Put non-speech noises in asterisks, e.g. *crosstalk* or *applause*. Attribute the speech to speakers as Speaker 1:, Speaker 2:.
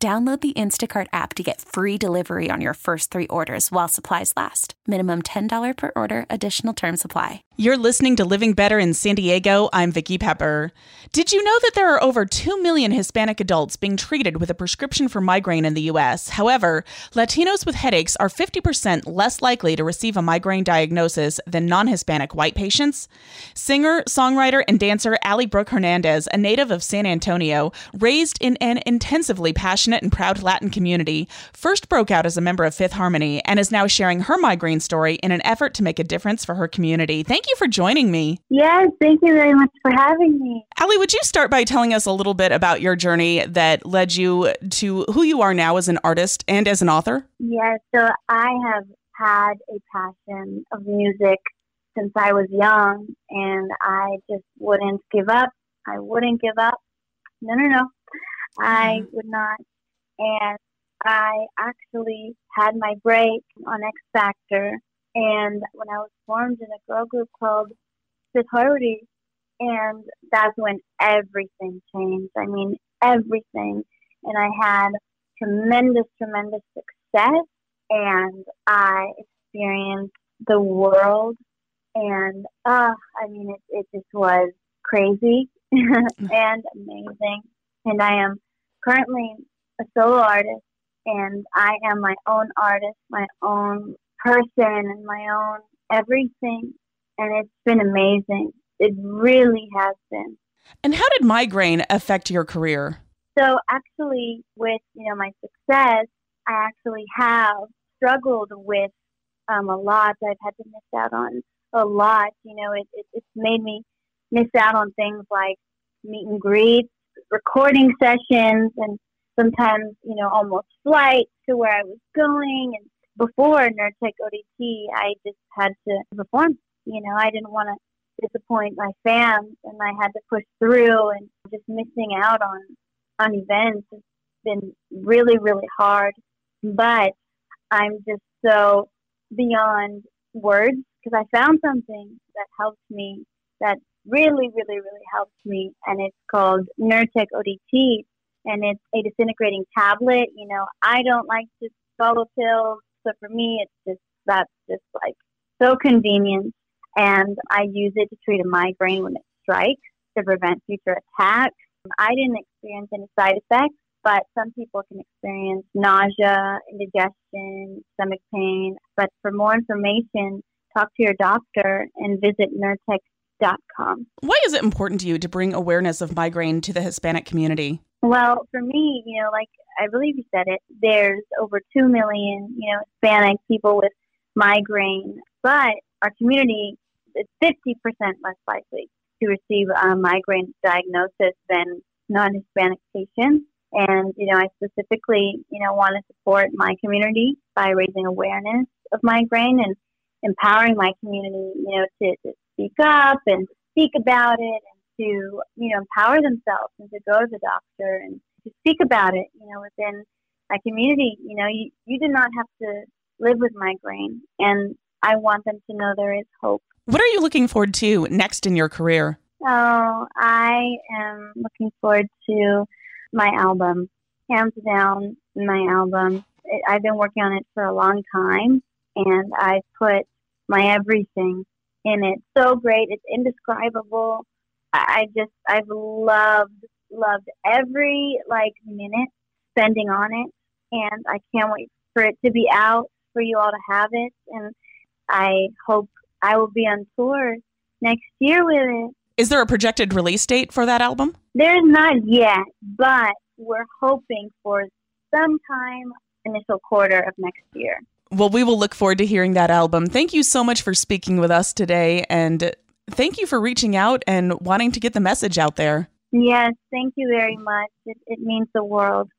Speaker 1: Download the Instacart app to get free delivery on your first three orders while supplies last. Minimum $10 per order, additional term supply.
Speaker 2: You're listening to Living Better in San Diego. I'm Vicki Pepper. Did you know that there are over 2 million Hispanic adults being treated with a prescription for migraine in the U.S.? However, Latinos with headaches are 50% less likely to receive a migraine diagnosis than non Hispanic white patients. Singer, songwriter, and dancer Ally Brooke Hernandez, a native of San Antonio, raised in an intensively passionate and proud Latin community, first broke out as a member of Fifth Harmony and is now sharing her migraine story in an effort to make a difference for her community. Thank you for joining me.
Speaker 3: Yes, thank you very much for having me.
Speaker 2: Ally, would you start by telling us a little bit about your journey that led you to who you are now as an artist and as an author?
Speaker 3: Yes, so I have had a passion of music since I was young, and I just wouldn't give up. I wouldn't give up. No, no, no. I mm-hmm. would not. And I actually had my break on X Factor and when I was formed in a girl group called Harmony, and that's when everything changed. I mean, everything. And I had tremendous, tremendous success, and I experienced the world. And uh, I mean, it, it just was crazy *laughs* and amazing. And I am currently a solo artist, and I am my own artist, my own person and my own everything. And it's been amazing. It really has been.
Speaker 2: And how did migraine affect your career?
Speaker 3: So actually, with you know my success, I actually have struggled with um, a lot. I've had to miss out on a lot. You know, it, it, it's made me miss out on things like meet and greets, recording sessions, and sometimes you know almost flight to where I was going, and before Nurtec ODT, I just had to perform. You know, I didn't want to disappoint my fans, and I had to push through. And just missing out on on events has been really, really hard. But I'm just so beyond words because I found something that helped me. That really, really, really helped me, and it's called Nurtec ODT, and it's a disintegrating tablet. You know, I don't like to swallow pills so for me, it's just that's just like so convenient, and I use it to treat a migraine when it strikes to prevent future attacks. I didn't experience any side effects, but some people can experience nausea, indigestion, stomach pain. But for more information, talk to your doctor and visit Nurtec.com.
Speaker 2: Why is it important to you to bring awareness of migraine to the Hispanic community?
Speaker 3: Well, for me, you know, like I believe you said it, there's over 2 million, you know, Hispanic people with migraine, but our community is 50% less likely to receive a migraine diagnosis than non-Hispanic patients. And, you know, I specifically, you know, want to support my community by raising awareness of migraine and empowering my community, you know, to, to speak up and speak about it to, you know, empower themselves and to go to the doctor and to speak about it, you know, within a community. You know, you, you do not have to live with migraine. And I want them to know there is hope.
Speaker 2: What are you looking forward to next in your career?
Speaker 3: Oh, I am looking forward to my album. Hands down, my album. It, I've been working on it for a long time, and I put my everything in it. So great. It's indescribable. I just I've loved loved every like minute spending on it, and I can't wait for it to be out for you all to have it. And I hope I will be on tour next year with it.
Speaker 2: Is there a projected release date for that album?
Speaker 3: There's not yet, but we're hoping for sometime initial quarter of next year.
Speaker 2: Well, we will look forward to hearing that album. Thank you so much for speaking with us today and thank you for reaching out and wanting to get the message out there.
Speaker 3: Yes, thank you very much. It, it means the world.